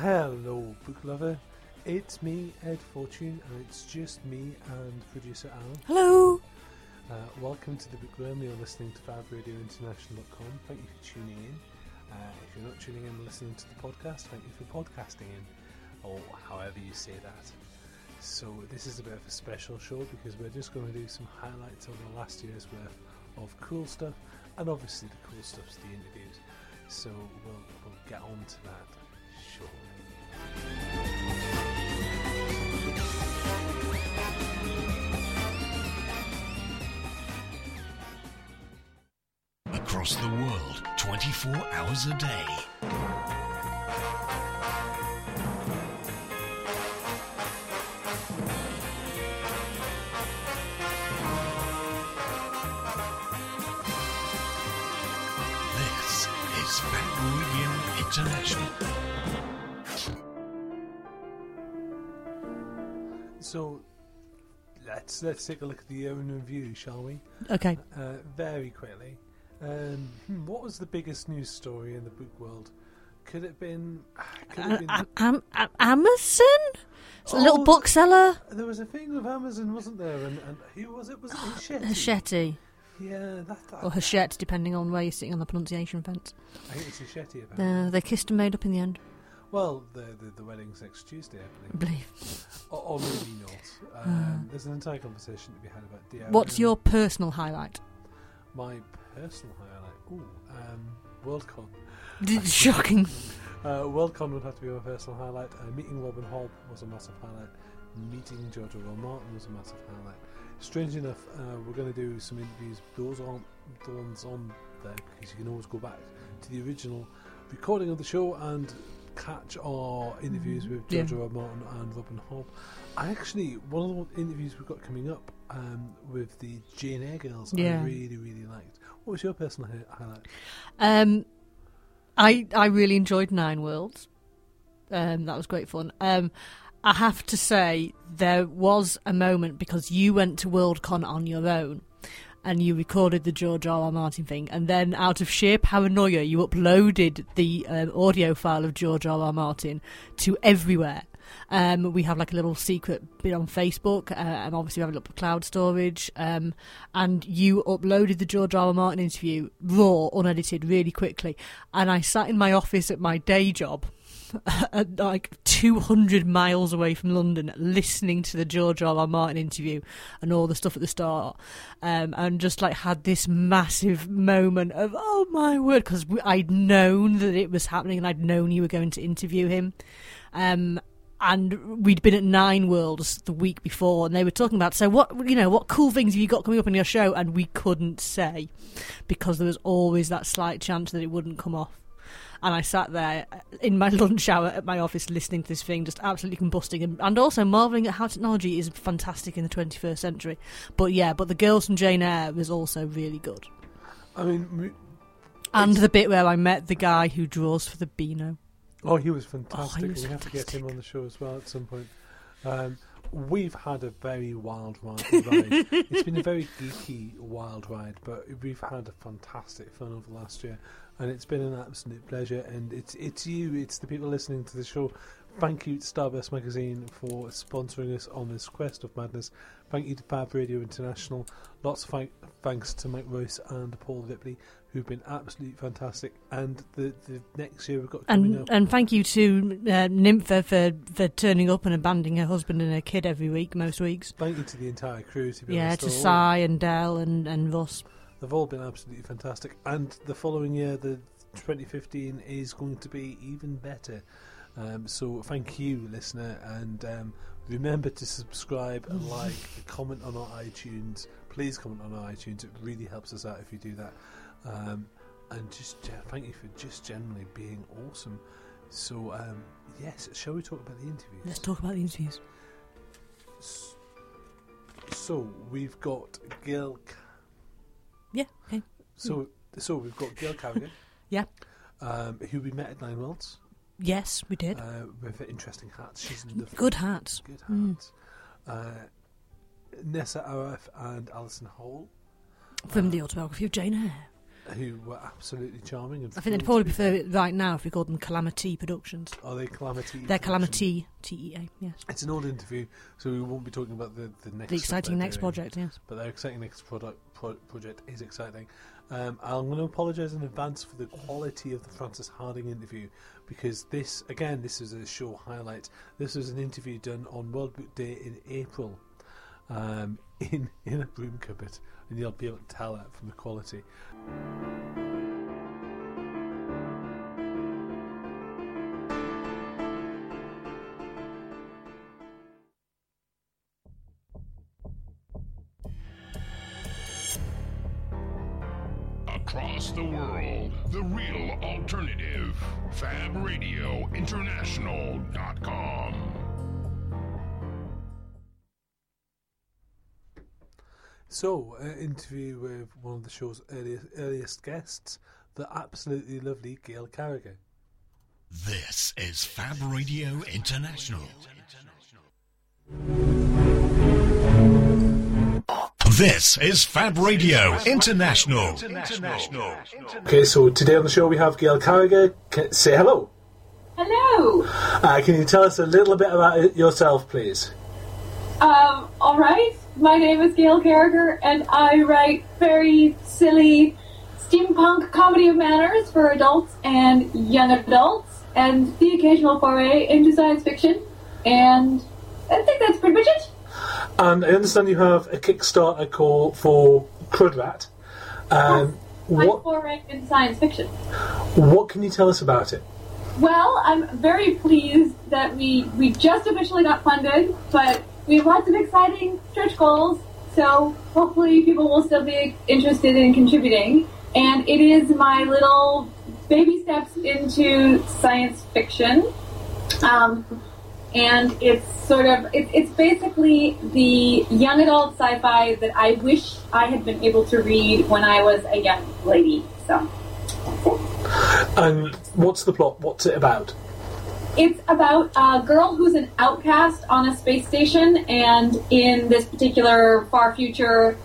Hello, book lover. It's me, Ed Fortune, and it's just me and producer Alan. Hello. Uh, welcome to the Bookworm. You're listening to FabRadioInternational.com. Thank you for tuning in. Uh, if you're not tuning in and listening to the podcast, thank you for podcasting in, or however you say that. So this is a bit of a special show because we're just going to do some highlights of the last year's worth of cool stuff, and obviously the cool stuff's the interviews. So we'll, we'll get on to that shortly. Across the world, 24 hours a day. This is Fab Radio International. So let's let's take a look at the year in review, shall we? Okay. Uh, very quickly. Um, hmm, what was the biggest news story in the book world? Could it have been? Could it have been Uh, Am- Am- Amazon? It's a little Oh, bookseller. there was a thing with Amazon, wasn't there? And, and who was it? Was it Hachette? Hachette. Yeah, that, that Or Hachette, depending on where you're sitting on the pronunciation fence. I think it's Hachette. Uh, they kissed and made up in the end, Well, the, the the wedding's next Tuesday, I I believe, believe. or, or maybe not. Um, there's an entire conversation to be had about DIY. What's your personal highlight? my personal highlight? Ooh, um, Worldcon. Shocking. Uh, Worldcon would have to be my personal highlight. Uh, meeting Robin Hobb was a massive highlight. Meeting George. R. Martin was a massive highlight. Strange enough, uh, we're going to do some interviews. Those aren't the ones on there because you can always go back to the original recording of the show and catch our interviews with George. R. Martin and Robin Hobb. I actually, one of the interviews we've got coming up um, with the Jane Eyre girls, I really, really liked. What was your personal highlight? Um, I I really enjoyed Nine Worlds. Um, that was great fun. Um, I have to say there was a moment because you went to Worldcon on your own. And you recorded the George R. R. Martin thing, and then out of sheer paranoia, you uploaded the um, audio file of George R. R. Martin to everywhere. Um, we have like a little secret bit on Facebook, uh, and obviously we have a little cloud storage. Um, and you uploaded the George R. R. Martin interview raw, unedited, really quickly. And I sat in my office at my day job, at like 200 miles away from London, listening to the George R. R. Martin interview and all the stuff at the start, um, and just like had this massive moment of oh my word, because I'd known that it was happening, and I'd known you were going to interview him. Um, and we'd been at Nine Worlds the week before, and they were talking about so what you know what cool things have you got coming up in your show, and we couldn't say because there was always that slight chance that it wouldn't come off. And I sat there in my lunch hour at my office listening to this thing, just absolutely combusting, and, and also marveling at how technology is fantastic in the 21st century. But yeah, but the girls from Jane Eyre was also really good, I mean, and the bit where I met the guy who draws for the Beano. Oh, he was fantastic. Oh, was we have to get him on the show as well at some point. Um, we've had a very wild ride. ride. it's been a very geeky wild ride, but we've had a fantastic fun over the last year, and it's been an absolute pleasure. And it's it's you, it's the people listening to the show. Thank you to Starburst Magazine for sponsoring us on this quest of madness. Thank you to Fab Radio International. Lots of thanks to Mike Rose and Paul Ripley, who've been absolutely fantastic. And the, the next year we've got And up. and thank you to uh, Nympha for, for turning up and abandoning her husband and her kid every week, most weeks. Thank you to the entire crew. To be Yeah, honest, to Sai and Dell and and Russ. They've all been absolutely fantastic. And the following year, the 2015, is going to be even better. Um, so thank you, listener, and um, remember to subscribe and like, comment on our iTunes. Please comment on our iTunes. It really helps us out if you do that. Um, and just ge- thank you for just generally being awesome. So um, yes, shall we talk about the interviews? Let's talk about the interviews. S- So we've got Gil. Yeah, okay. So, so we've got Gail Carriger, Yeah. um, who we met at Nine Worlds Yes, we did. uh, with interesting hats. She's lovely. Good hats. Good Mm. hats. Uh, Nessa Aref and Alysson Hall, From the autobiography of Jane Eyre. Who were absolutely charming. And I think they'd probably prefer it right now if we called them Calamity Productions. Are they Calamity? They're Calamity T E A, yes. It's an old interview, so we won't be talking about the, the next The exciting next doing. project, yes. But their exciting next product, pro- project is exciting. Um, I'm going to apologise in advance for the quality of the Frances Hardinge interview because this, again, this is a show highlight. This was an interview done on World Book Day in April um, in, in a broom cupboard, and you'll be able to tell that from the quality. Across the world, the real alternative. FabRadioInternational.com. So, uh, interview with one of the show's earliest, earliest guests, the absolutely lovely Gail Carriger. This is Fab Radio International. This is Fab Radio International. Okay, so today on the show we have Gail Carriger. Can, say hello. Hello. Uh, can you tell us a little bit about yourself, please? Um, all right. My name is Gail Carriger, and I write very silly steampunk comedy of manners for adults and young adults, and the occasional foray into science fiction. And I think that's pretty much it. And I understand you have a Kickstarter call for Crudrat. Um, My what foray into science fiction. what can you tell us about it? Well, I'm very pleased that we we just officially got funded, but we have lots of exciting stretch goals. So hopefully, people will still be interested in contributing. And it is my little baby steps into science fiction. Um, and it's sort of it, it's basically the young adult sci-fi that I wish I had been able to read when I was a young lady. So. And what's the plot? What's it about? It's about a girl who's an outcast on a space station, and in this particular far future,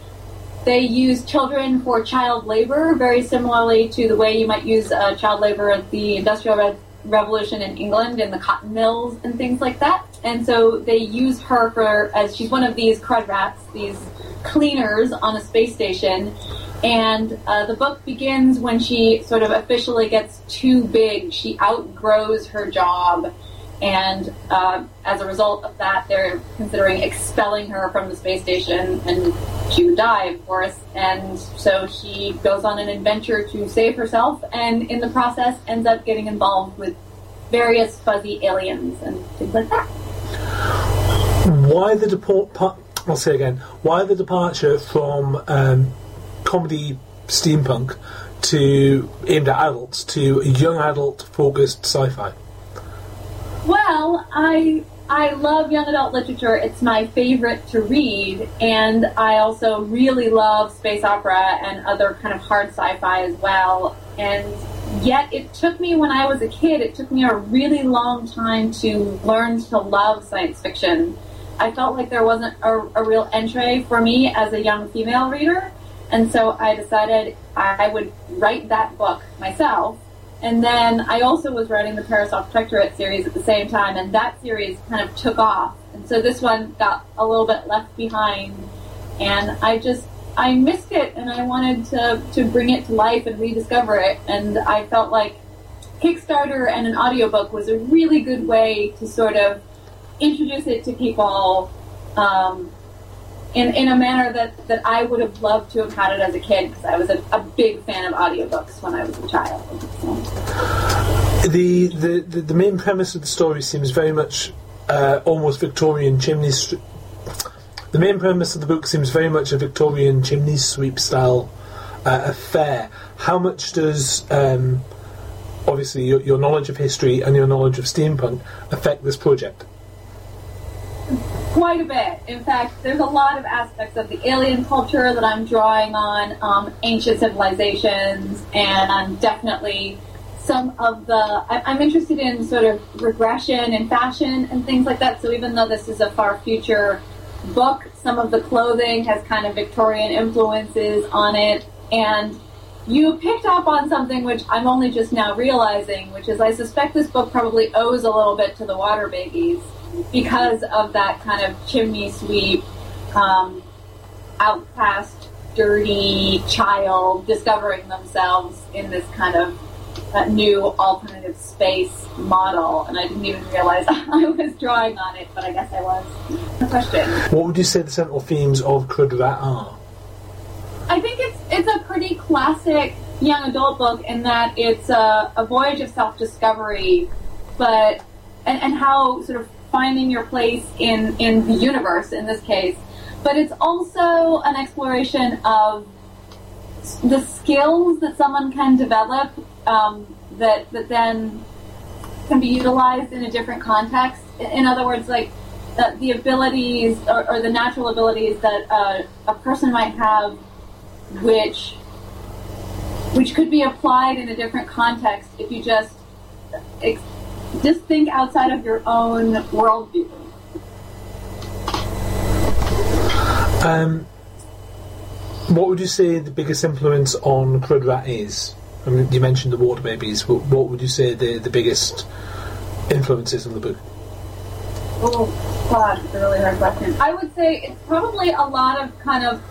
they use children for child labor, very similarly to the way you might use uh, child labor at the Industrial Re- Revolution in England in the cotton mills and things like that. And so they use her for as she's one of these crud rats, these cleaners on a space station. And uh, the book begins when she sort of officially gets too big. She outgrows her job. And uh, as a result of that, they're considering expelling her from the space station, and she would die, of course. And so she goes on an adventure to save herself, and in the process, ends up getting involved with various fuzzy aliens and things like that. Why the deport? I'll say again. Why the departure from um, comedy steampunk to aimed at adults to young adult focused sci-fi? Well, I I love young adult literature. It's my favorite to read, and I also really love space opera and other kind of hard sci-fi as well. And yet, it took me when I was a kid. It took me a really long time to learn to love science fiction. I felt like there wasn't a, a real entree for me as a young female reader, and so I decided I would write that book myself. And then I also was writing the Parasol Protectorate series at the same time, and that series kind of took off. And so this one got a little bit left behind, and I just I missed it, and I wanted to to bring it to life and rediscover it. And I felt like Kickstarter and an audiobook was a really good way to sort of introduce it to people um, in, in a manner that, that I would have loved to have had it as a kid because I was a, a big fan of audiobooks when I was a child. So. The, the, the, the main premise of the story seems very much uh, almost Victorian chimney. Sw- the main premise of the book seems very much a Victorian chimney sweep style uh, affair. How much does um, obviously your, your knowledge of history and your knowledge of steampunk affect this project? Quite a bit. In fact, there's a lot of aspects of the alien culture that I'm drawing on, um, ancient civilizations, and I'm definitely some of the. I'm interested in sort of regression and fashion and things like that. So even though this is a far future book, some of the clothing has kind of Victorian influences on it, and you picked up on something which I'm only just now realizing, which is I suspect this book probably owes a little bit to the Water Babies because of that kind of chimney sweep, um, outcast, dirty child discovering themselves in this kind of uh, new alternative space model. And I didn't even realize I was drawing on it, but I guess I was. Question. What would you say the central themes of Crudrat are? I think it's it's a pretty classic young adult book in that it's a, a voyage of self discovery, but and, and how sort of finding your place in in the universe in this case. But it's also an exploration of the skills that someone can develop um, that that then can be utilized in a different context. In other words, like uh, the abilities or, or, the natural abilities that uh, a person might have which which could be applied in a different context if you just just think outside of your own worldview. Um, what would you say the biggest influence on Crudrat is? I mean, you mentioned the water babies. What, what would you say the, the biggest influences on the book? Oh, God, it's a really hard question. I would say it's probably a lot of kind of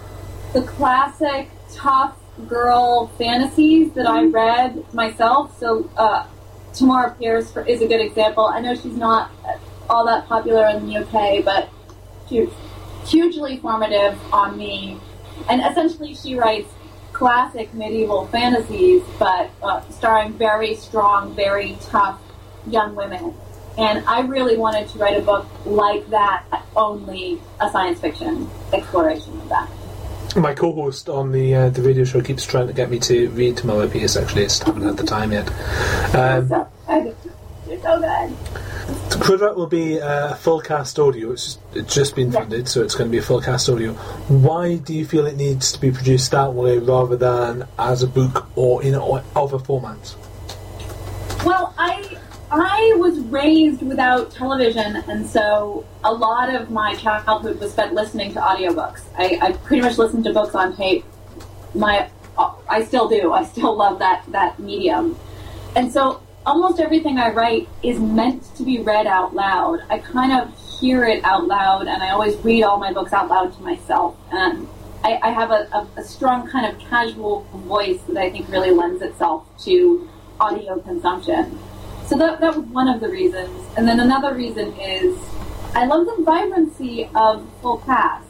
the classic tough girl fantasies that I read myself. So uh, Tamora Pierce is a good example. I know she's not all that popular in the UK, but she's hugely formative on me. And essentially, she writes classic medieval fantasies, but uh, starring very strong, very tough young women. And I really wanted to write a book like that, only a science fiction exploration of that. My co-host on the uh, the radio show keeps trying to get me to read Tamora Pierce. Actually, I just haven't had the time yet. Um, You're so good. Crudrat will be a full cast audio. It's just, it's just been funded, so it's going to be a full cast audio. Why do you feel it needs to be produced that way rather than as a book or in other formats? Well, I I was raised without television, and so a lot of my childhood was spent listening to audiobooks. I, I pretty much listened to books on tape. My, I still do. I still love that that medium, and so almost everything I write is meant to be read out loud. I kind of hear it out loud, and I always read all my books out loud to myself. And I, I have a, a, a strong kind of casual voice that I think really lends itself to audio consumption. So that, that was one of the reasons. And then another reason is I love the vibrancy of full cast.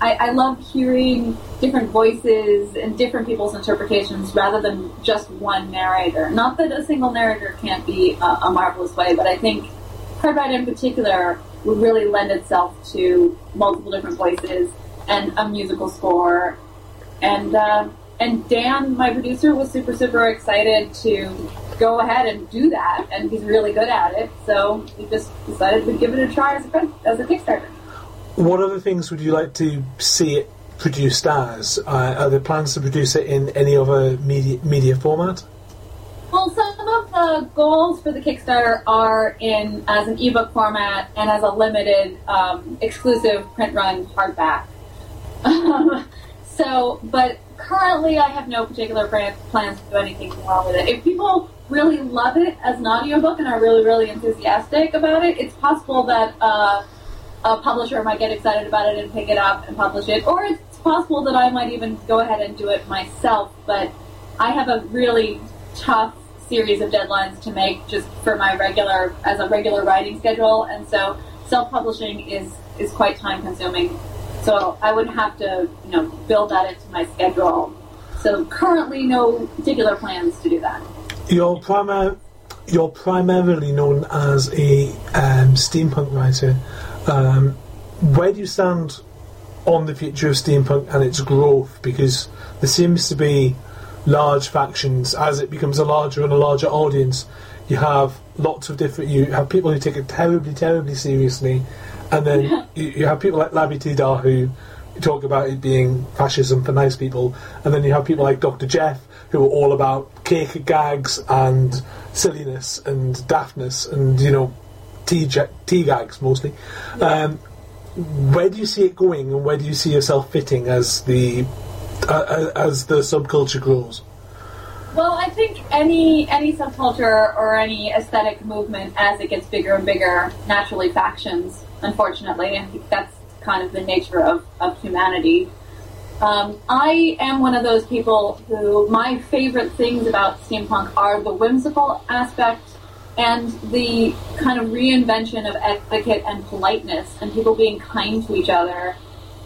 I, I love hearing different voices and different people's interpretations rather than just one narrator. Not that a single narrator can't be a, a marvelous way, but I think Rat in particular would really lend itself to multiple different voices and a musical score. And uh, and Dan, my producer, was super super excited to go ahead and do that, and he's really good at it. So we just decided to give it a try as a as a Kickstarter. What other things would you like to see it produced as? Uh, are there plans to produce it in any other media media format? Well, some of the goals for the Kickstarter are in as an ebook format and as a limited um, exclusive print run hardback. so, but currently I have no particular plans to do anything more with it. If people really love it as an audiobook and are really, really enthusiastic about it, it's possible that uh, a publisher might get excited about it and pick it up and publish it. Or it's possible that I might even go ahead and do it myself. But I have a really tough series of deadlines to make just for my regular, as a regular writing schedule. And so self-publishing is, is quite time consuming. So I would have to, you know, build that into my schedule. So currently no particular plans to do that. You're, primar- you're primarily known as a um, steampunk writer. Um, where do you stand on the future of steampunk and its growth? Because there seems to be large factions as it becomes a larger and a larger audience. You have lots of different. You have people who take it terribly, terribly seriously, and then you, you have people like Lavie Tidhar who talk about it being fascism for nice people, and then you have people like Dr. Geof who are all about cake gags and silliness and daftness and you know tea, ja- tea gags mostly. Um, where do you see it going, and where do you see yourself fitting as the uh, as the subculture grows? Well, I think any any subculture or any aesthetic movement, as it gets bigger and bigger, naturally factions. Unfortunately, I think that's kind of the nature of, of humanity. Um, I am one of those people who my favorite things about steampunk are the whimsical aspect and the kind of reinvention of etiquette and politeness and people being kind to each other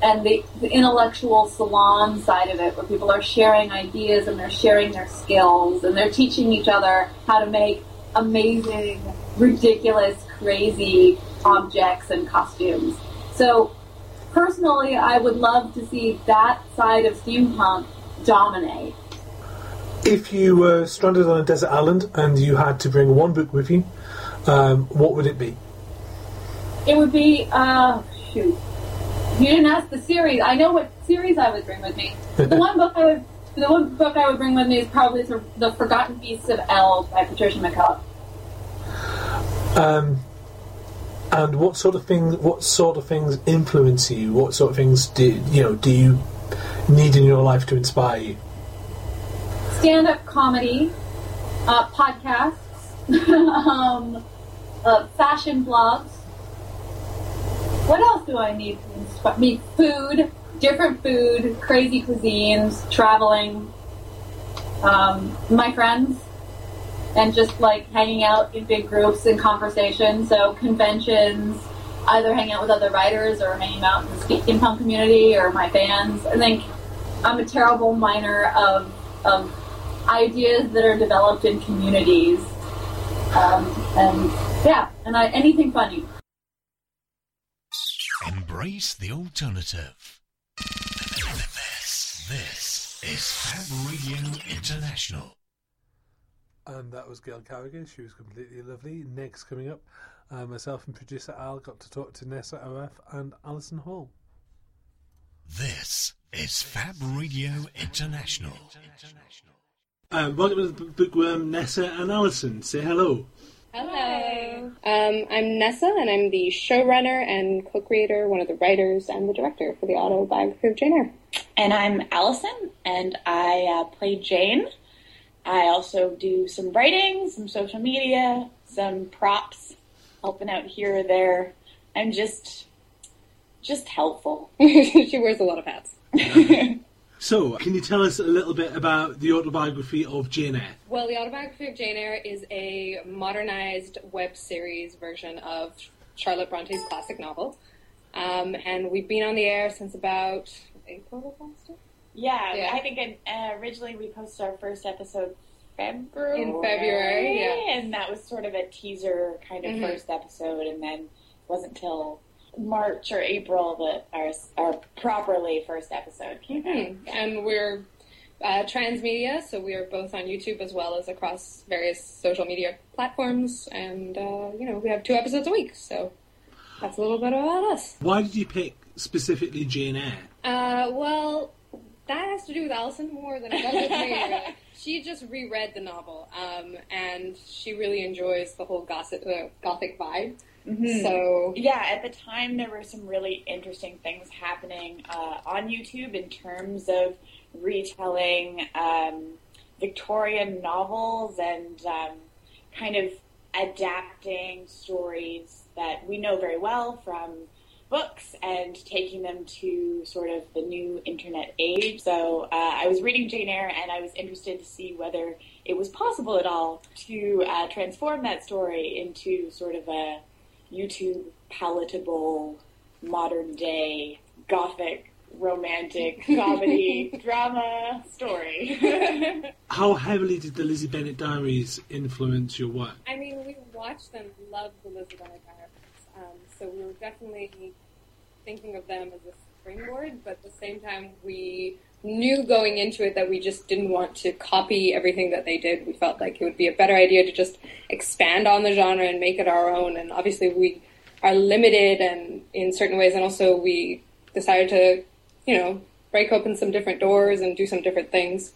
and the, the intellectual salon side of it where people are sharing ideas and they're sharing their skills and they're teaching each other how to make amazing, ridiculous, crazy objects and costumes. So personally, I would love to see that side of steampunk dominate. If you were stranded on a desert island and you had to bring one book with you, um, what would it be? It would be, uh, shoot. You didn't ask the series. I know what series I would bring with me. the one book I would, the one book I would bring with me is probably The, Forgotten Beasts of Eld by Patricia McKillip. Um, and what sort of things? What sort of things influence you? What sort of things do you know? Do you need in your life to inspire you? Stand-up comedy, uh, podcasts, um, uh, fashion blogs. What else do I need to inspire me? Food, different food, crazy cuisines, traveling. Um, my friends, and just like hanging out in big groups and conversations. So conventions, either hanging out with other writers or hanging out in the steampunk community or my fans. I think I'm a terrible miner of of ideas that are developed in communities. Um, and yeah, and I, anything funny. Embrace the alternative. This, this is Fab Radio International. And that was Gail Carriger. She was completely lovely. Next, coming up, uh, myself and producer Al got to talk to Nessa Aref and Alysson Hall. This is Fab Radio International. Um, welcome to the bookworm, Nessa and Alysson. Say hello. Hello. Um, I'm Nessa, and I'm the showrunner and co-creator, one of the writers, and the director for the autobiography of Jane Eyre. And I'm Alysson, and I uh, play Jane. I also do some writing, some social media, some props, helping out here or there. I'm just, just helpful. she wears a lot of hats. So, can you tell us a little bit about the autobiography of Jane Eyre? Well, the autobiography of Jane Eyre is a modernized web series version of Charlotte Bronte's classic novel. Um, and we've been on the air since about April of last year. Yeah, Yeah. I think uh, originally we posted our first episode February. In February, yeah. And that was sort of a teaser kind of Mhm. first episode, and then wasn't till March or April that our, our properly first episode came out. Hmm. And we're uh, transmedia, so we are both on YouTube as well as across various social media platforms. And, uh, you know, we have two episodes a week, so that's a little bit about us. Why did you pick specifically Jane Eyre? Uh, well, that has to do with Alysson more than it does with me. She just reread the novel, um, and she really enjoys the whole gossip, uh, gothic vibe. So Yeah, at the time there were some really interesting things happening uh, on YouTube in terms of retelling um, Victorian novels and um, kind of adapting stories that we know very well from books and taking them to sort of the new internet age. So uh, I was reading Jane Eyre and I was interested to see whether it was possible at all to uh, transform that story into sort of a YouTube palatable modern day gothic romantic comedy drama story. How heavily did the Lizzie Bennet Diaries influence your work? I mean, we watched them, loved the Elizabeth Diaries, um, so we were definitely thinking of them as a springboard. But at the same time, we knew going into it that we just didn't want to copy everything that they did. We felt like it would be a better idea to just expand on the genre and make it our own. And obviously, we are limited and in certain ways, and also we decided to, you know, break open some different doors and do some different things.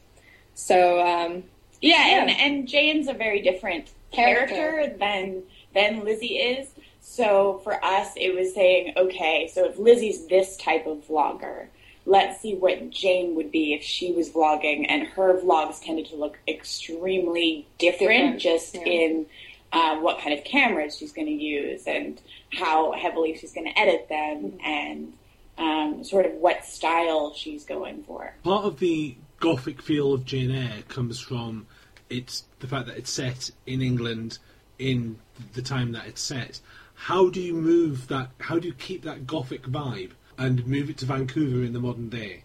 So um, Yeah, Yeah. and and Jane's a very different character, Character. than than Lizzie is. So for us, it was saying, okay, so if Lizzie's this type of vlogger, let's see what Jane would be if she was vlogging, and her vlogs tended to look extremely different, Different, just yeah. in um, what kind of cameras she's going to use and how heavily she's going to edit them, and um, sort of what style she's going for. Part of the gothic feel of Jane Eyre comes from its the fact that it's set in England in the time that it's set. How do you move that? How do you keep that gothic vibe and move it to Vancouver in the modern day?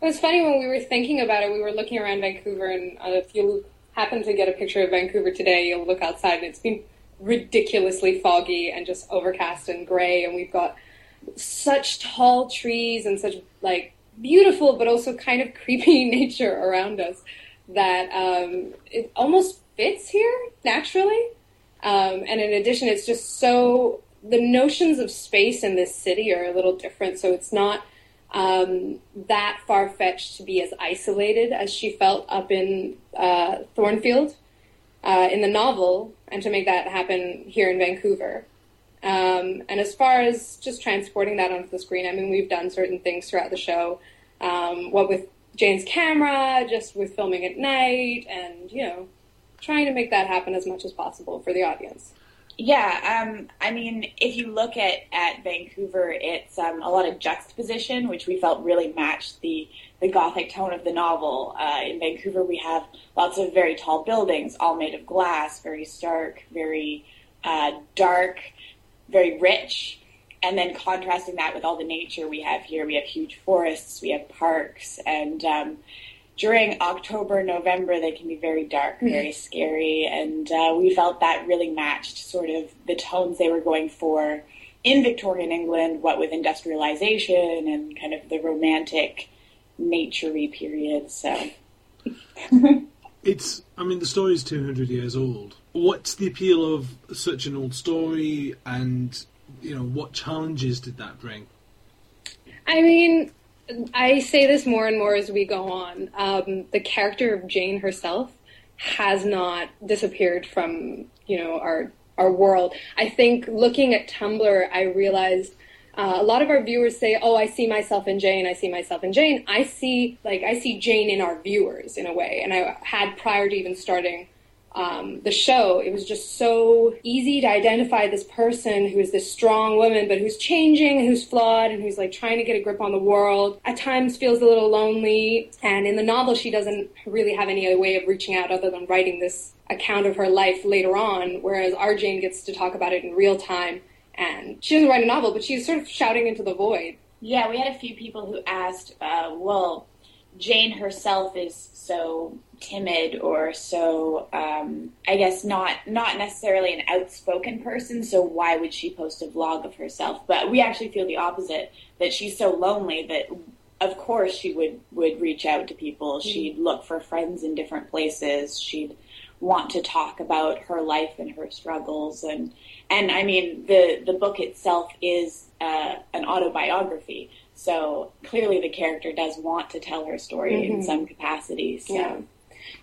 It was funny when we were thinking about it. We were looking around Vancouver, and uh, if you happen to get a picture of Vancouver today, you'll look outside, and it's been ridiculously foggy and just overcast and gray. And we've got such tall trees and such like beautiful, but also kind of creepy nature around us that um, it almost fits here naturally. Um, and in addition, it's just so the notions of space in this city are a little different. So it's not um, that far fetched to be as isolated as she felt up in uh, Thornfield uh, in the novel, and to make that happen here in Vancouver. Um, and as far as just transporting that onto the screen, I mean, we've done certain things throughout the show. Um, what with Jane's camera, just with filming at night, and you know, trying to make that happen as much as possible for the audience. Yeah, um, I mean, if you look at, at Vancouver, it's um, a lot of juxtaposition, which we felt really matched the, the gothic tone of the novel. Uh, in Vancouver, we have lots of very tall buildings, all made of glass, very stark, very uh, dark, very rich. And then contrasting that with all the nature we have here, we have huge forests, we have parks, and um, during October, November, they can be very dark, very scary, and uh, we felt that really matched sort of the tones they were going for in Victorian England, what with industrialization and kind of the romantic, naturey period. So, It's, I mean, the story is 200 years old. What's the appeal of such an old story, and you know, what challenges did that bring? I mean, I say this more and more as we go on. Um, the character of Jane herself has not disappeared from you know our our world. I think looking at Tumblr, I realized uh, a lot of our viewers say, "Oh, I see myself in Jane. I see myself in Jane." I see like I see Jane in our viewers in a way, and I had prior to even starting um, the show, it was just so easy to identify this person who is this strong woman, but who's changing, who's flawed, and who's like trying to get a grip on the world. At times feels a little lonely. And in the novel, she doesn't really have any other way of reaching out other than writing this account of her life later on, whereas our Jane gets to talk about it in real time. And she doesn't write a novel, but she's sort of shouting into the void. yeah, we had a few people who asked, uh, well, Jane herself is so timid or so um, I guess not not necessarily an outspoken person so why would she post a vlog of herself? But we actually feel the opposite that she's so lonely that of course she would would reach out to people. She'd look for friends in different places. She'd want to talk about her life and her struggles. And and I mean the the book itself is uh, an autobiography. So clearly the character does want to tell her story in Mhm. some capacity. So Yeah.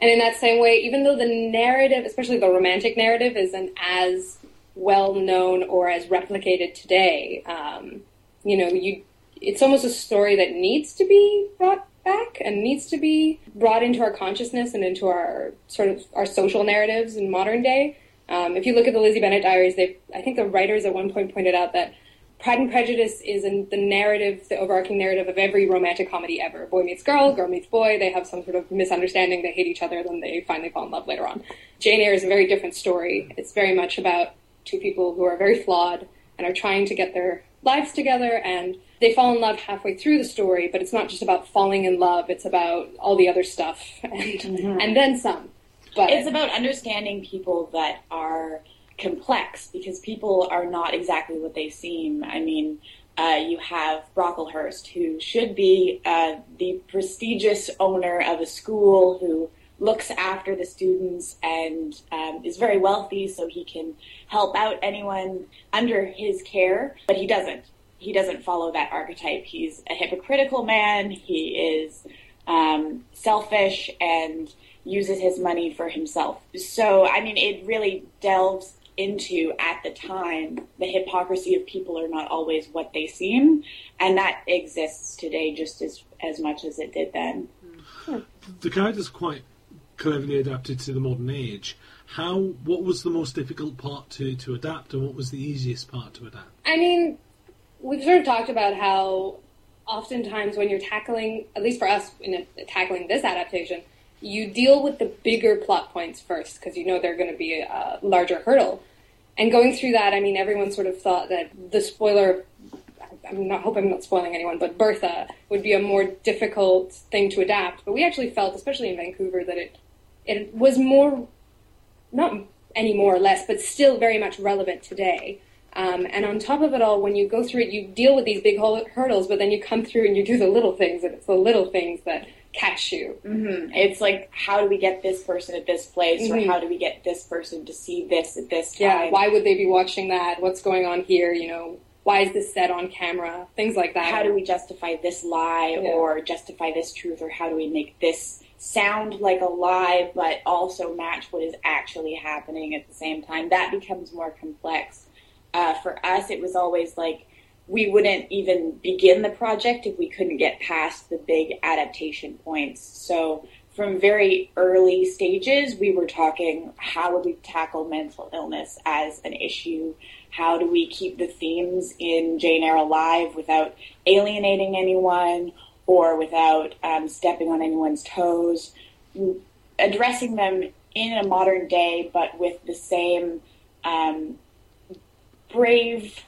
And in that same way, even though the narrative, especially the romantic narrative, isn't as well known or as replicated today, um, you know, you it's almost a story that needs to be brought back and needs to be brought into our consciousness and into our sort of our social narratives in modern day. Um, if you look at the Lizzie Bennet diaries, they I think the writers at one point pointed out that Pride and Prejudice is in the narrative, the overarching narrative of every romantic comedy ever. Boy meets girl, girl meets boy, they have some sort of misunderstanding, they hate each other, then they finally fall in love later on. Jane Eyre is a very different story. It's very much about two people who are very flawed and are trying to get their lives together and they fall in love halfway through the story, but it's not just about falling in love, it's about all the other stuff and mm-hmm. and then some. But it's about understanding people that are complex because people are not exactly what they seem. I mean, uh, you have Brocklehurst, who should be uh, the prestigious owner of a school who looks after the students and um, is very wealthy, so he can help out anyone under his care. But he doesn't. He doesn't follow that archetype. He's a hypocritical man. He is um, selfish and uses his money for himself. So, I mean, it really delves into at the time the hypocrisy of people are not always what they seem and that exists today just as as much as it did then hmm. The character's quite cleverly adapted to the modern age. How? What was the most difficult part to, to adapt, and what was the easiest part to adapt? I mean, we've sort of talked about how oftentimes when you're tackling, at least for us, in a, tackling this adaptation, you deal with the bigger plot points first because you know they're going to be a larger hurdle. And going through that, I mean, everyone sort of thought that the spoiler. I'm not hope I'm not spoiling anyone, but Bertha would be a more difficult thing to adapt. But we actually felt, especially in Vancouver, that it it was more not any more or less, but still very much relevant today. Um, and on top of it all, when you go through it, you deal with these big hurdles, but then you come through and you do the little things, and it's the little things that catch you. mm-hmm. it's like how do we get this person at this place Mhm. or how do we get this person to see this at this time Yeah, why would they be watching that? What's going on here? You know, why is this set on camera? Things like that. how do we justify this lie Yeah. or justify this truth or how do we make this sound like a lie but also match what is actually happening at the same time that becomes more complex uh, for us it was always like we wouldn't even begin the project if we couldn't get past the big adaptation points so from very early stages we were talking how would we tackle mental illness as an issue how do we keep the themes in Jane Eyre alive without alienating anyone or without um, stepping on anyone's toes? Addressing them in a modern day, but with the same um, brave.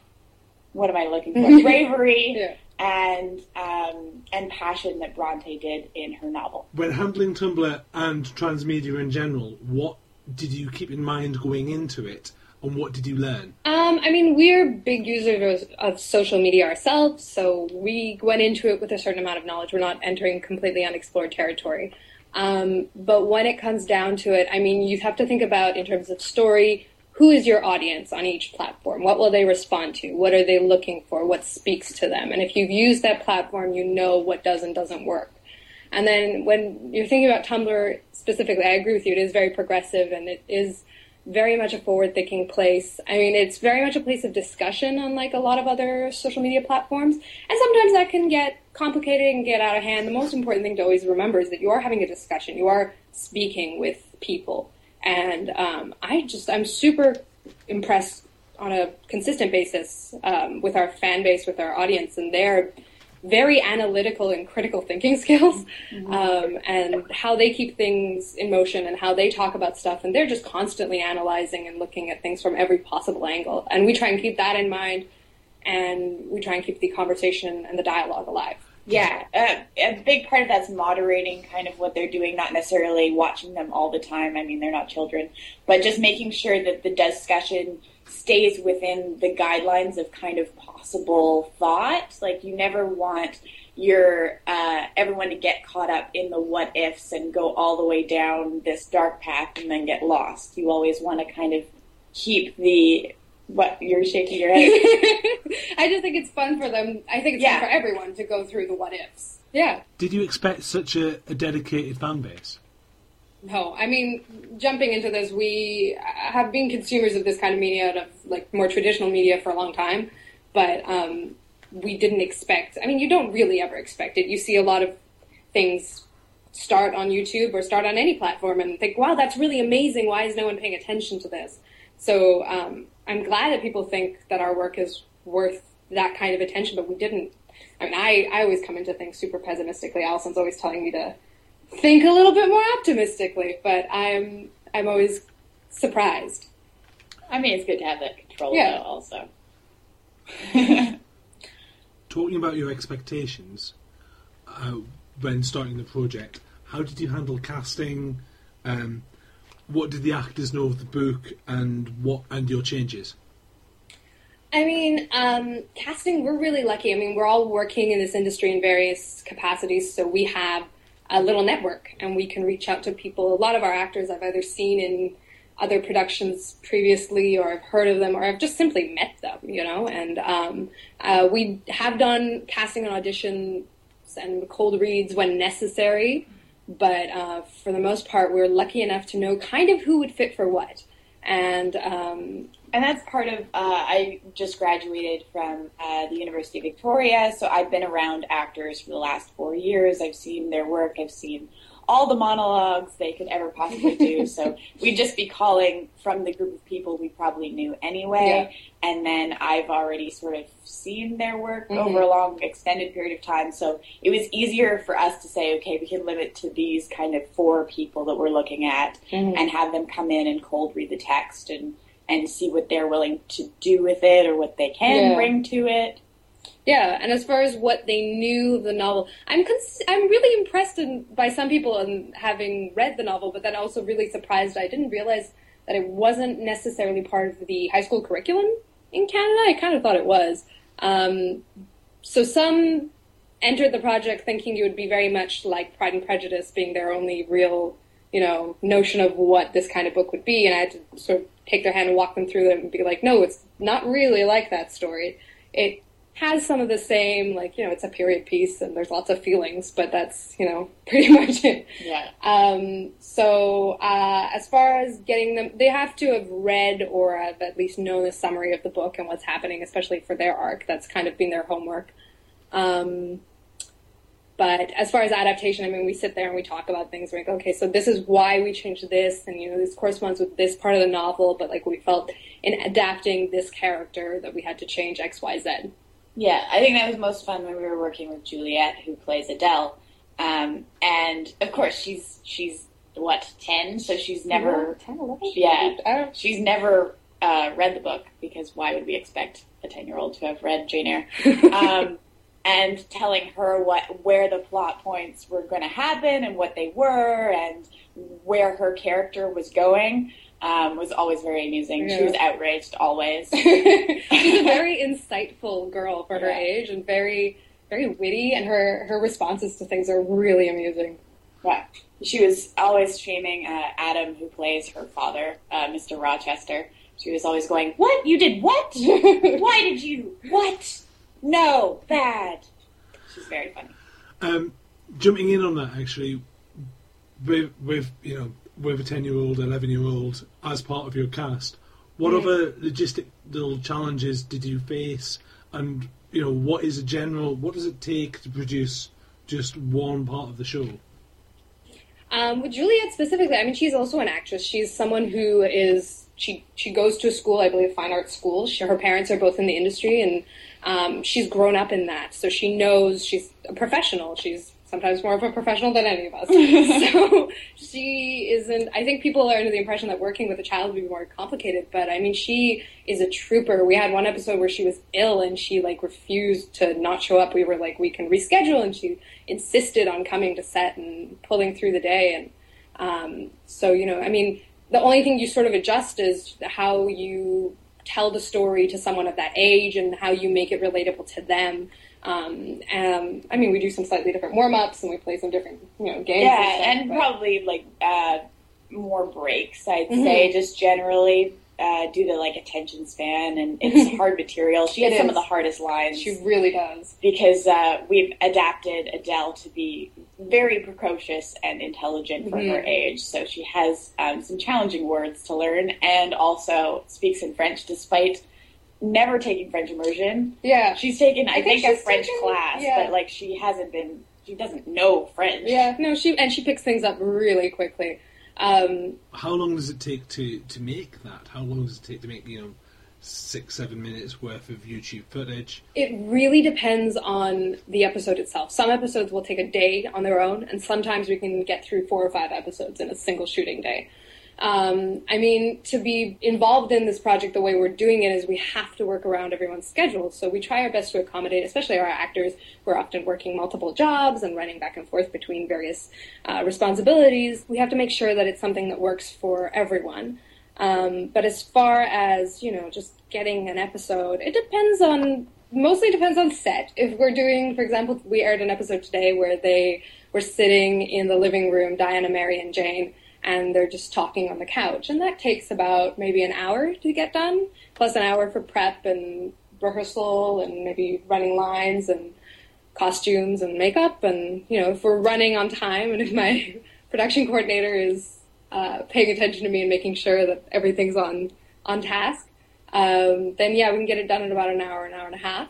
What am I looking for? Bravery Yeah. and um, and passion that Bronte did in her novel. When handling Tumblr and transmedia in general, what did you keep in mind going into it, and what did you learn? Um, I mean, we're big users of social media ourselves, so we went into it with a certain amount of knowledge. We're not entering completely unexplored territory. Um, but when it comes down to it, I mean, you have to think about in terms of story, who is your audience on each platform? What will they respond to? What are they looking for? What speaks to them? And if you've used that platform, you know what does and doesn't work. And then when you're thinking about Tumblr specifically, I agree with you. It is very progressive and it is very much a forward thinking place. I mean, it's very much a place of discussion, unlike a lot of other social media platforms. And sometimes that can get complicated and get out of hand. The most important thing to always remember is that you are having a discussion, you are speaking with people. And um, I just, I'm super impressed on a consistent basis um, with our fan base, with our audience, and their very analytical and critical thinking skills, um, and how they keep things in motion and how they talk about stuff. And they're just constantly analyzing and looking at things from every possible angle. And we try and keep that in mind, and we try and keep the conversation and the dialogue alive. Yeah, uh, a big part of that's moderating kind of what they're doing, not necessarily watching them all the time. I mean, they're not children, but just making sure that the discussion stays within the guidelines of kind of possible thought. Like, you never want your uh, everyone to get caught up in the what ifs and go all the way down this dark path and then get lost. You always want to kind of keep the what you're shaking your head. I just think it's fun for them. I think it's Yeah. fun for everyone to go through the what ifs. Yeah. Did you expect such a, a dedicated fan base? No, I mean, jumping into this, we have been consumers of this kind of media of like more traditional media for a long time, but um, we didn't expect. I mean, you don't really ever expect it. You see a lot of things start on YouTube or start on any platform and think, "Wow, that's really amazing. Why is no one paying attention to this?" So um, I'm glad that people think that our work is worth that kind of attention, but we didn't. I mean, I, I always come into things super pessimistically. Alysson's always telling me to think a little bit more optimistically, but I'm I'm always surprised. I mean, it's good to have that control, Yeah. though, also. Talking about your expectations uh, when starting the project, how did you handle casting? Um, what did the actors know of the book, and what and your changes? I mean, um, casting, we're really lucky. I mean, we're all working in this industry in various capacities, so we have a little network, and we can reach out to people. A lot of our actors I've either seen in other productions previously, or I've heard of them, or I've just simply met them, you know. And um, uh, we have done casting and auditions and cold reads when necessary, but uh, for the most part, we're lucky enough to know kind of who would fit for what. And um, and that's part of. Uh, I just graduated from uh, the University of Victoria, so I've been around actors for the last four years. I've seen their work. I've seen all the monologues they could ever possibly do. so we'd just be calling from the group of people we probably knew anyway. Yeah. And then I've already sort of seen their work mm-hmm. over a long, extended period of time. So it was easier for us to say, okay, we can limit to these kind of four people that we're looking at mm-hmm. and have them come in and cold read the text and, and see what they're willing to do with it or what they can yeah. bring to it. Yeah, and as far as what they knew of the novel, I'm cons- I'm really impressed in, by some people in having read the novel, but then also really surprised I didn't realize that it wasn't necessarily part of the high school curriculum in Canada. I kind of thought it was. Um, so some entered the project thinking it would be very much like Pride and Prejudice being their only real, you know, notion of what this kind of book would be, and I had to sort of take their hand and walk them through it and be like, no, it's not really like that story. It has some of the same, like, you know, it's a period piece and there's lots of feelings, but that's, you know, pretty much it. Yeah. Um, so, uh, as far as getting them, they have to have read or have at least known the summary of the book and what's happening, especially for their arc. That's kind of been their homework. Um, but as far as adaptation, I mean, we sit there and we talk about things. We're like, okay, so this is why we changed this, and you know, this corresponds with this part of the novel. But like, we felt in adapting this character that we had to change X, Y, Z. Yeah, I think that was most fun when we were working with Juliet, who plays Adele. Um, and of course, she's she's what ten, so she's never yeah, 10, 11? yeah she's never uh, read the book because why would we expect a ten year old to have read Jane Eyre? um, and telling her what where the plot points were going to happen and what they were and where her character was going um, was always very amusing. Yeah. She was outraged always. She's a very insightful girl for her yeah. age and very, very witty, and her, her responses to things are really amusing. Yeah. She was always shaming uh, Adam, who plays her father, uh, Mr. Rochester. She was always going, What? You did what? Why did you? What? No, bad. She's very funny. Um, jumping in on that, actually, with, with you know with a 10 year old, 11 year old as part of your cast. What yeah. other logistical challenges did you face? And, you know, what is a general, what does it take to produce just one part of the show? Um, with Juliet specifically, I mean, she's also an actress. She's someone who is, she, she goes to a school, I believe, fine arts school. She, her parents are both in the industry and um, she's grown up in that. So she knows she's a professional. She's sometimes more of a professional than any of us. so she isn't. I think people are under the impression that working with a child would be more complicated, but I mean, she is a trooper. We had one episode where she was ill and she like refused to not show up. We were like, we can reschedule, and she insisted on coming to set and pulling through the day. And um, so, you know, I mean, the only thing you sort of adjust is how you tell the story to someone of that age and how you make it relatable to them. Um, and I mean, we do some slightly different warm ups and we play some different, you know, games. Yeah, and, stuff, and probably like uh, more breaks. I'd mm-hmm. say just generally uh, due to like attention span and it's hard material. She has some of the hardest lines. She really does because uh, we've adapted Adele to be very precocious and intelligent for mm-hmm. her age. So she has um, some challenging words to learn and also speaks in French despite never taking French immersion. Yeah, she's taken I, I think, think a French taken, class, yeah. but like she hasn't been. She doesn't know French. Yeah, no, she and she picks things up really quickly. Um, How long does it take to to make that? How long does it take to make you know six seven minutes worth of YouTube footage? It really depends on the episode itself. Some episodes will take a day on their own, and sometimes we can get through four or five episodes in a single shooting day. Um, I mean, to be involved in this project the way we're doing it is we have to work around everyone's schedule. So we try our best to accommodate, especially our actors. who are often working multiple jobs and running back and forth between various uh, responsibilities. We have to make sure that it's something that works for everyone. Um, but as far as, you know, just getting an episode, it depends on, mostly depends on set. If we're doing, for example, we aired an episode today where they we're sitting in the living room, Diana, Mary, and Jane, and they're just talking on the couch. And that takes about maybe an hour to get done, plus an hour for prep and rehearsal and maybe running lines and costumes and makeup. And, you know, if we're running on time and if my production coordinator is uh, paying attention to me and making sure that everything's on, on task, um, then yeah, we can get it done in about an hour, an hour and a half.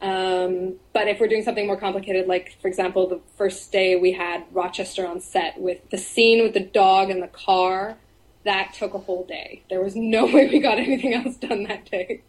Um, but if we're doing something more complicated, like for example, the first day we had Rochester on set with the scene with the dog and the car, that took a whole day. There was no way we got anything else done that day.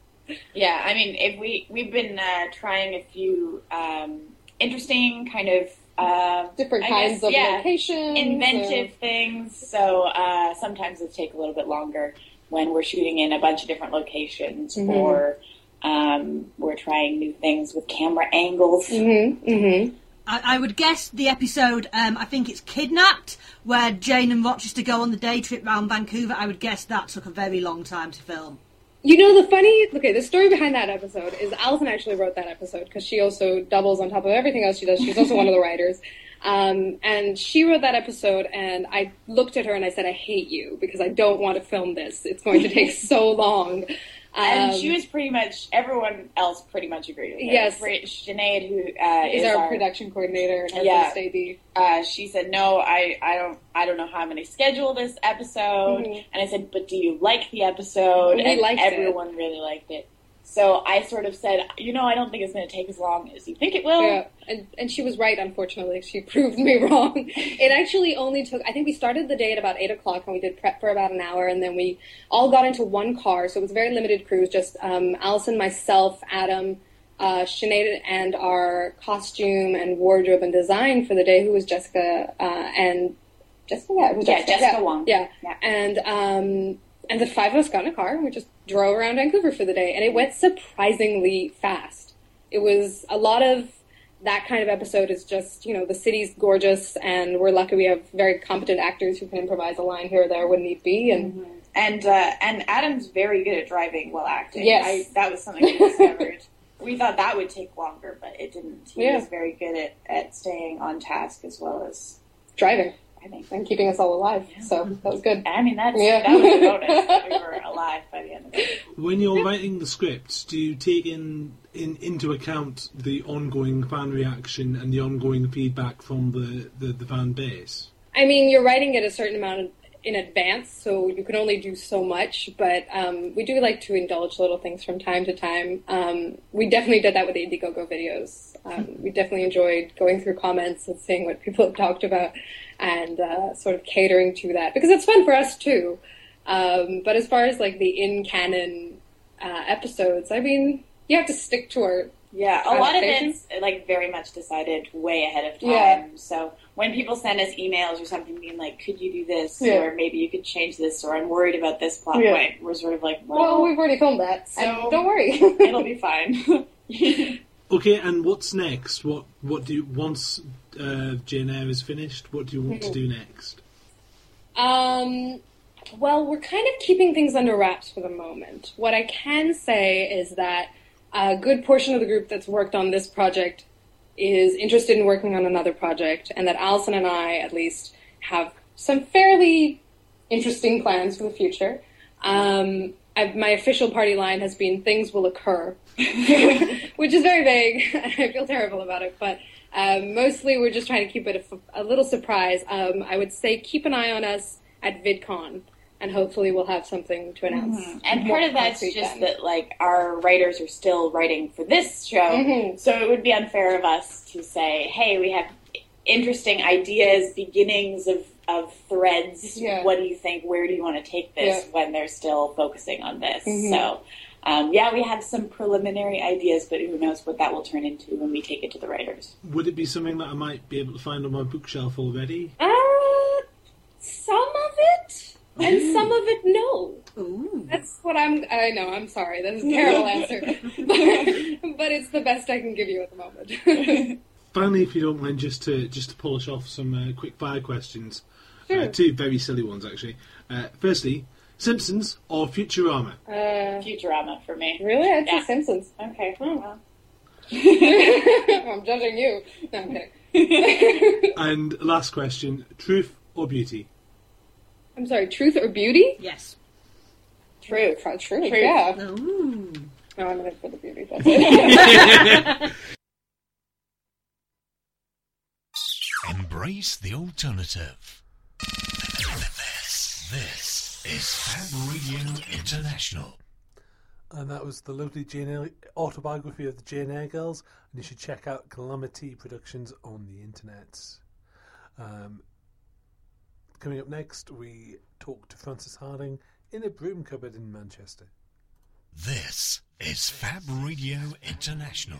Yeah, I mean, if we we've been uh, trying a few um, interesting kind of uh, Different I kinds guess, of yeah, locations, inventive things. So uh, sometimes it take a little bit longer when we're shooting in a bunch of different locations, Mhm. or um, we're trying new things with camera angles. Mm-hmm, mm-hmm. I, I would guess the episode, um, I think it's Kidnapped, where Jane and Rochester go on the day trip round Vancouver. I would guess that took a very long time to film. You know the funny, okay, the story behind that episode is Alysson actually wrote that episode because she also doubles on top of everything else she does. She's also one of the writers. Um, and she wrote that episode, and I looked at her and I said, I hate you because I don't want to film this. It's going to take so long. And Um, she was pretty much everyone else pretty much agreed with her. Yes. Ra- Sinead, who uh, is our, production coordinator and our Yeah. uh, she said, "No, I, I don't, I don't know how I'm going to schedule this episode." Mhm. And I said, "But do you like the episode?" We and liked it. everyone really liked it. So I sort of said, "You know, I don't think it's going to take as long as you think it will." Yeah, and, and she was right, unfortunately. She proved me wrong. It actually only took, I think we started the day at about 8 o'clock and we did prep for about an hour, and then we all got into one car, so it was a very limited crew, just um, Alysson, myself, Adam, uh, Sinead, and our costume and wardrobe and design for the day, who was Jessica, uh, and Jessica, yeah, was Yeah, Jessica, Jessica Wong. Yeah, Yeah. and um, and the five of us got in a car and we just drove around Vancouver for the day, and it went surprisingly fast. It was a lot of that kind of episode is just you know the city's gorgeous, and we're lucky we have very competent actors who can improvise a line here or there when need be, and And uh, and Adam's very good at driving while acting. Yes. I, that was something we discovered. we thought that would take longer, but it didn't. He Yeah. was very good at, at staying on task as well as driving I think. and keeping us all alive. So that was good. I mean, that's Yeah. that was a bonus that we were alive by the end of it. When you're writing the scripts, do you take in, in into account the ongoing fan reaction and the ongoing feedback from the, the, the fan base? I mean, you're writing it a certain amount in advance, so you can only do so much. But um, we do like to indulge little things from time to time. Um, we definitely did that with the Indiegogo videos. Um, we definitely enjoyed going through comments and seeing what people have talked about, and uh, sort of catering to that because it's fun for us too. Um, but as far as like the in canon uh, episodes, I mean, you have to stick to our Yeah, a lot of Adaptations? it's like very much decided way ahead of time. Yeah. So when people send us emails or something being like, "Could you do this?" Yeah. or maybe you could change this, or I'm worried about this plot Yeah. point, we're sort of like, Well, "Well, we've already filmed that, so So- don't worry. it'll be fine." Okay, and what's next? What what do you once uh, Jane Eyre is finished? What do you want to do next? Um, well, we're kind of keeping things under wraps for the moment. What I can say is that a good portion of the group that's worked on this project is interested in working on another project, and that Alysson and I, at least, have some fairly interesting plans for the future. Um, I've, my official party line has been "things will occur," which is very vague. I feel terrible about it, but um, mostly we're just trying to keep it a, a little surprise. Um, I would say keep an eye on us at VidCon, and hopefully we'll have something to announce. and part of that's just then. that like our writers are still writing for this show, Mhm. so it would be unfair of us to say, "Hey, we have interesting ideas, beginnings of." Of threads, Yeah. what do you think? Where do you want to take this Yeah. when they're still focusing on this? Mhm. So, um, yeah, we have some preliminary ideas, but who knows what that will turn into when we take it to the writers. Would it be something that I might be able to find on my bookshelf already? Uh, some of it, and some of it no. Ooh. That's what I'm. I know. I'm sorry. That is a terrible answer, but, but it's the best I can give you at the moment. Finally, if you don't mind, just to just to polish off some uh, quick fire questions. Sure. Uh, two very silly ones, actually. Uh, firstly, Simpsons or Futurama? uh, Futurama for me. really, I'd say Yeah. Simpsons. Okay. Hmm. Well. I'm judging you. No, I'm kidding. and last question: truth or beauty? I'm sorry, truth or beauty? Yes. Truth. Truth, Truth. yeah. Ooh. No, I'm going for the beauty. That's it. Embrace the alternative. This, this is Fab Radio International. And that was the lovely Jane autobiography of the Jane Eyre girls. And you should check out Calamity Productions on the internet. Um, coming up next, we talk to Frances Hardinge in a broom cupboard in Manchester. This is Fab Radio International.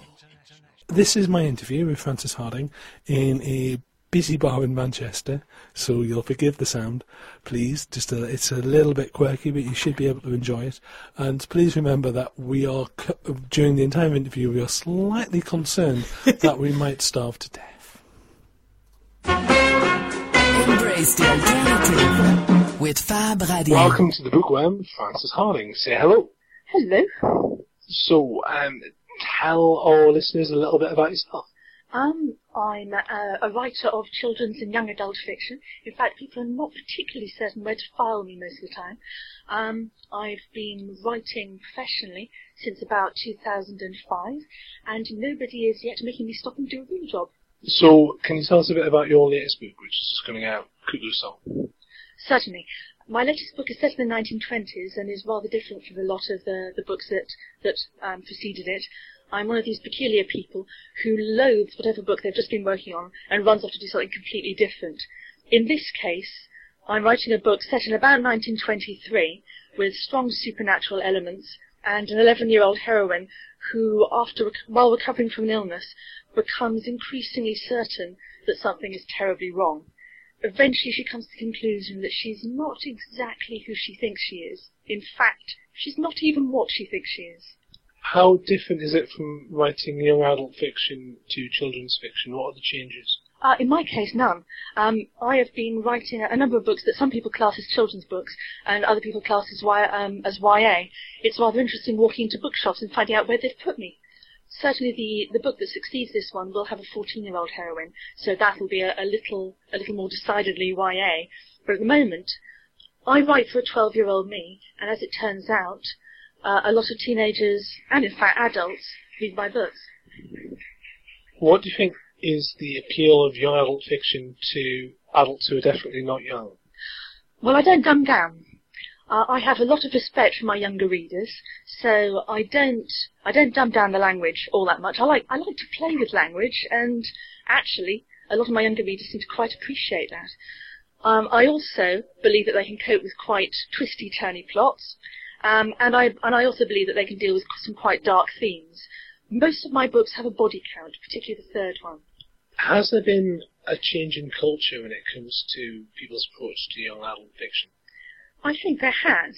This is my interview with Frances Hardinge in a busy bar in Manchester, so you'll forgive the sound, please. Just a, it's a little bit quirky, but you should be able to enjoy it. And please remember that we are during the entire interview we are slightly concerned that we might starve to death. Embrace the alternative with Fab Radio. Welcome to the Bookworm, Frances Hardinge. Say hello. Hello. So, um, tell our listeners a little bit about yourself. Um, I'm a, a writer of children's and young adult fiction. In fact, people are not particularly certain where to file me most of the time. Um, I've been writing professionally since about 2005, and nobody is yet making me stop and do a real job. So, can you tell us a bit about your latest book, which is just coming out, Cuckoo Song? Certainly. My latest book is set in the 1920s and is rather different from a lot of the, the books that, that um, preceded it. I'm one of these peculiar people who loathes whatever book they've just been working on and runs off to do something completely different. In this case, I'm writing a book set in about 1923 with strong supernatural elements and an 11-year-old heroine who, after while recovering from an illness, becomes increasingly certain that something is terribly wrong. Eventually, she comes to the conclusion that she's not exactly who she thinks she is. In fact, she's not even what she thinks she is. How different is it from writing young adult fiction to children's fiction? What are the changes? Uh, in my case, none. Um, I have been writing a number of books that some people class as children's books and other people class as, y, um, as YA. It's rather interesting walking into bookshops and finding out where they've put me. Certainly, the, the book that succeeds this one will have a 14-year-old heroine, so that'll be a, a little a little more decidedly YA. But at the moment, I write for a 12-year-old me, and as it turns out, uh, a lot of teenagers and in fact adults read my books. What do you think is the appeal of young adult fiction to adults who are definitely not young? Well, I don't dumb down. Uh, I have a lot of respect for my younger readers, so I don't I don't dumb down the language all that much. I like I like to play with language, and actually, a lot of my younger readers seem to quite appreciate that. Um, I also believe that they can cope with quite twisty, turny plots, um, and I and I also believe that they can deal with some quite dark themes. Most of my books have a body count, particularly the third one. Has there been a change in culture when it comes to people's approach to young adult fiction? I think there has.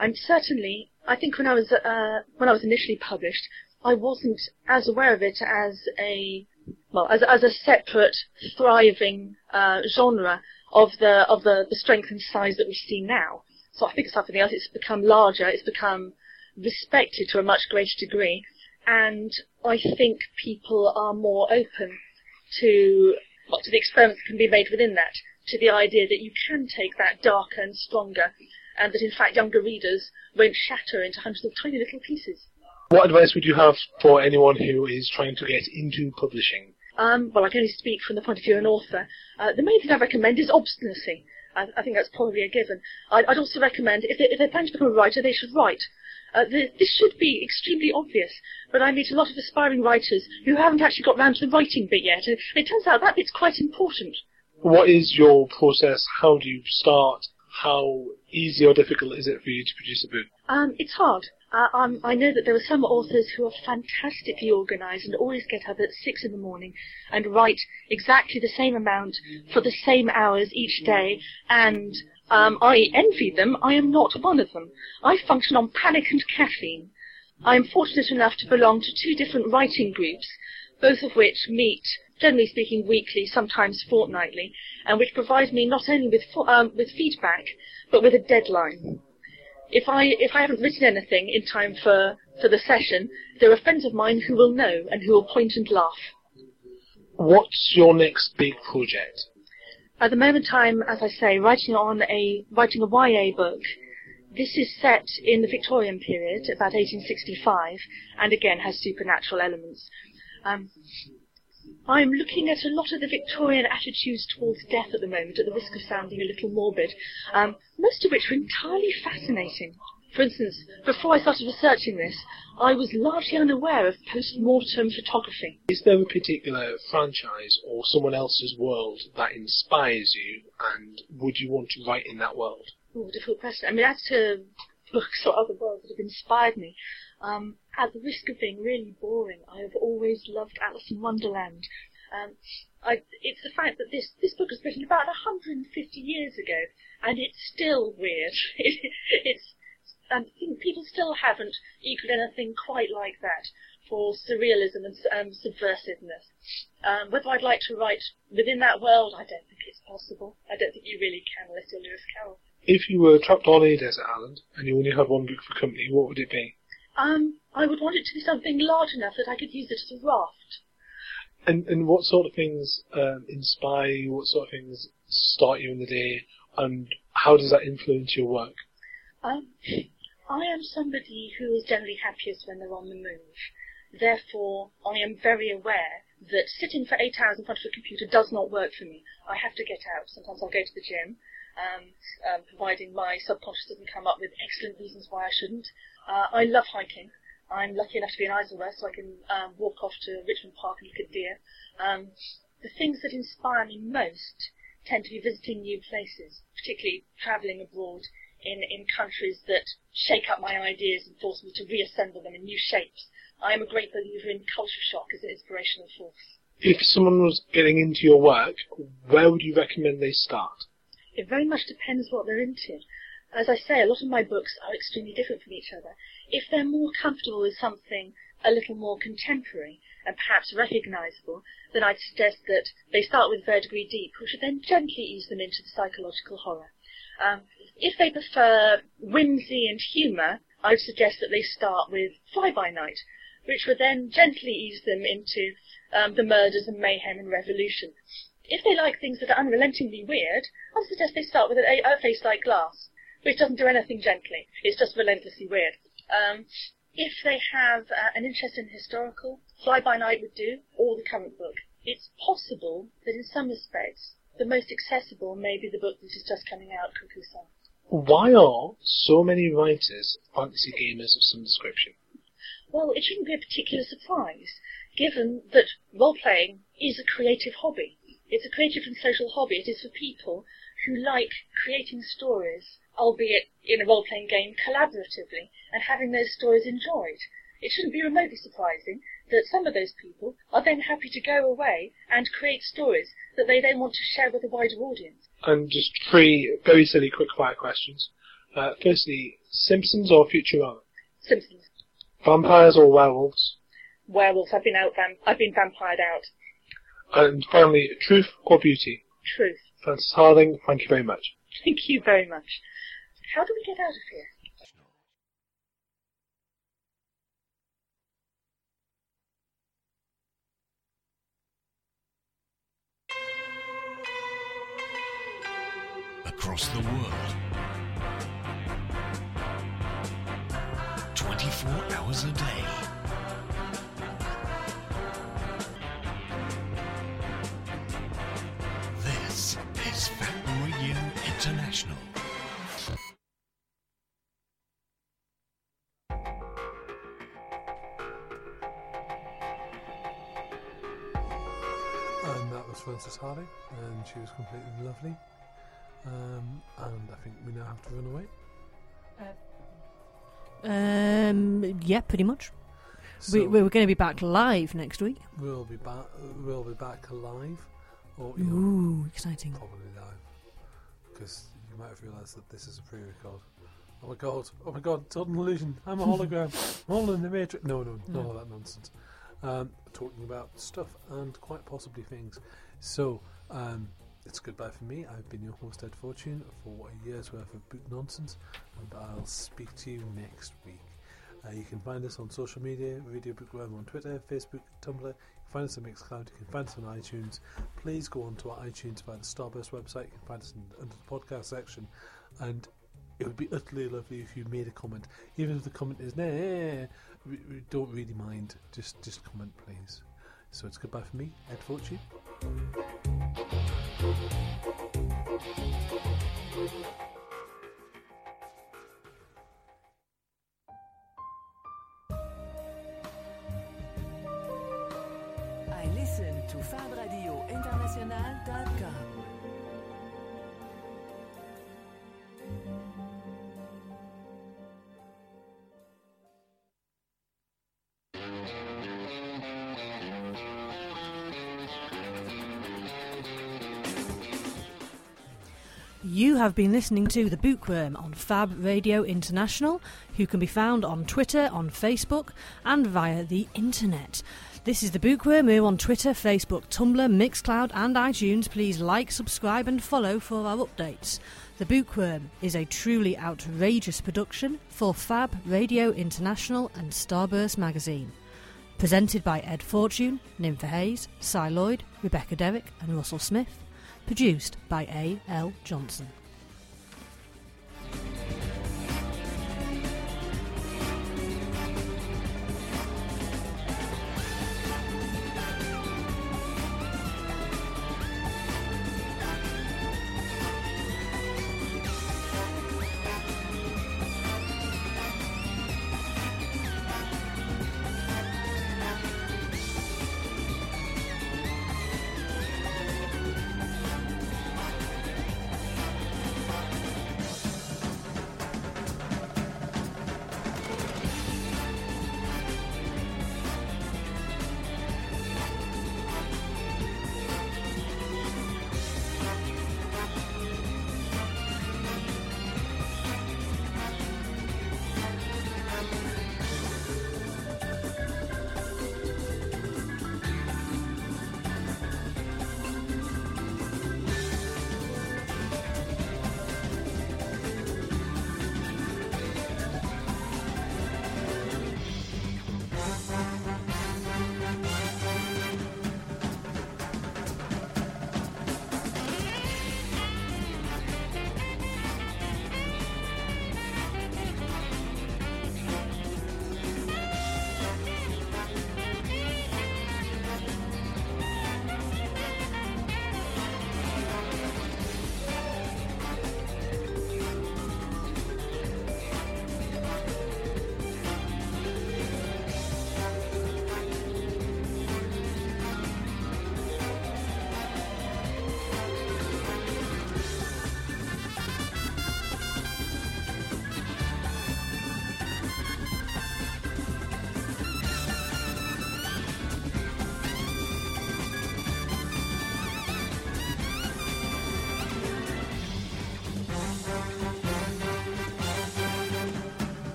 And certainly, I think when I was uh, when I was initially published, I wasn't as aware of it as a well as as a separate thriving uh, genre of the of the, the strength and size that we see now. So I think it's something else. It's become larger. It's become respected to a much greater degree, and I think people are more open to well, to the experiments that can be made within that, to the idea that you can take that darker and stronger, and that in fact younger readers won't shatter into hundreds of tiny little pieces. What advice would you have for anyone who is trying to get into publishing? Um, well, I can only speak from the point of view of an author. Uh, the main thing I recommend is obstinacy. I, I think that's probably a given. I'd, I'd also recommend, if they, if they plan to become a writer, they should write. Uh, th this should be extremely obvious, but I meet a lot of aspiring writers who haven't actually got round to the writing bit yet, and it turns out that bit's quite important. What is your process? How do you start? How easy or difficult is it for you to produce a book? Um, it's hard. Uh, I know that there are some authors who are fantastically organised and always get up at six in the morning and write exactly the same amount for the same hours each day, and um, I envy them. I am not one of them. I function on panic and caffeine. I am fortunate enough to belong to two different writing groups, both of which meet, generally speaking, weekly, sometimes fortnightly, and which provide me not only with um, with feedback, but with a deadline. If I if I haven't written anything in time for for the session, there are friends of mine who will know and who will point and laugh. What's your next big project? At the moment, I'm, as I say, writing on a writing a YA book. This is set in the Victorian period, about 1865, and again has supernatural elements. Um, I'm looking at a lot of the Victorian attitudes towards death at the moment, at the risk of sounding a little morbid, um, most of which are entirely fascinating. For instance, before I started researching this, I was largely unaware of post-mortem photography. Is there a particular franchise or someone else's world that inspires you, and would you want to write in that world? Oh, difficult question. I mean, as to books or other worlds that have inspired me, um, at the risk of being really boring, I have always loved Alice in Wonderland. Um, I, it's the fact that this, this book was written about 150 years ago, and it's still weird. It, it's, and I think people still haven't equaled anything quite like that for surrealism and um, subversiveness. Um, whether I'd like to write within that world, I don't think it's possible. I don't think you really can, unless you're Lewis Carroll. If you were trapped on a desert island and you only had one book for company, what would it be? Um, I would want it to be something large enough that I could use it as a raft. And and what sort of things um, inspire you? What sort of things start you in the day? And how does that influence your work? Um, I am somebody who is generally happiest when they're on the move. Therefore, I am very aware that sitting for eight hours in front of a computer does not work for me. I have to get out. Sometimes I'll go to the gym, um, um, providing my subconscious doesn't come up with excellent reasons why I shouldn't. Uh, I love hiking. I'm lucky enough to be in Isleworth, so I can um, walk off to Richmond Park and look at deer. Um, the things that inspire me most tend to be visiting new places, particularly travelling abroad in, in countries that shake up my ideas and force me to reassemble them in new shapes. I am a great believer in culture shock as an inspirational force. If someone was getting into your work, where would you recommend they start? It very much depends what they're into. As I say, a lot of my books are extremely different from each other. If they're more comfortable with something a little more contemporary and perhaps recognisable, then I'd suggest that they start with Verdigris Deep, which would then gently ease them into the psychological horror. Um, if they prefer whimsy and humour, I would suggest that they start with Fly By Night, which would then gently ease them into um, the murders and mayhem and revolution. If they like things that are unrelentingly weird, I suggest they start with a, a face like glass, which doesn't do anything gently. It's just relentlessly weird. Um, if they have uh, an interest in historical, Fly By Night would do, or the current book. It's possible that in some respects, the most accessible may be the book that is just coming out, Cuckoo Song. Why are so many writers fantasy gamers of some description? Well, it shouldn't be a particular surprise, given that role-playing is a creative hobby. It's a creative and social hobby. It is for people who like creating stories, albeit in a role-playing game, collaboratively, and having those stories enjoyed. It shouldn't be remotely surprising that some of those people are then happy to go away and create stories that they then want to share with a wider audience. And just three very silly quick fire questions. Uh, firstly, Simpsons or Futurama? Simpsons. Vampires or werewolves? Werewolves. I've been out. Vamp- I've been vampired out. And finally, truth or beauty? Truth. Frances Hardinge, thank you very much. Thank you very much. How do we get out of here? Across the world. 24 hours a day. International. And that was Frances Hardinge, and she was completely lovely. Um, and I think we now have to run away. Um, yeah, pretty much. So we, we were going to be back live next week. we'll be back. We'll be back live, or you know, Ooh, exciting. probably live, because you might have realised that this is a pre-record. Oh my god! Oh my god! Total illusion! I'm a hologram. I'm all in the matrix. No, no, No. of that nonsense. Um, talking about stuff and quite possibly things. So um, it's goodbye for me. I've been your host Ed Fortune for a year's worth of boot nonsense, and I'll speak to you next week. Uh, you can find us on social media, Radio Bookworm on Twitter, Facebook, Tumblr. You can find us on Mixcloud. You can find us on iTunes. Please go onto our iTunes via the Starburst website. You can find us in, under the podcast section. And it would be utterly lovely if you made a comment. Even if the comment is, nah, we, we don't really mind. Just, just comment, please. So it's goodbye for me, Ed Fortune. FabRadioInternational.com. You have been listening to The Bookworm on Fab Radio International, who can be found on Twitter, on Facebook, and via the internet. This is The Bookworm. We're on Twitter, Facebook, Tumblr, Mixcloud, and iTunes. Please like, subscribe, and follow for our updates. The Bookworm is a truly outrageous production for Fab Radio International and Starburst Magazine. Presented by Ed Fortune, Nympha Hayes, Cy Lloyd, Rebecca Derrick, and Russell Smith. Produced by A. L. Johnson.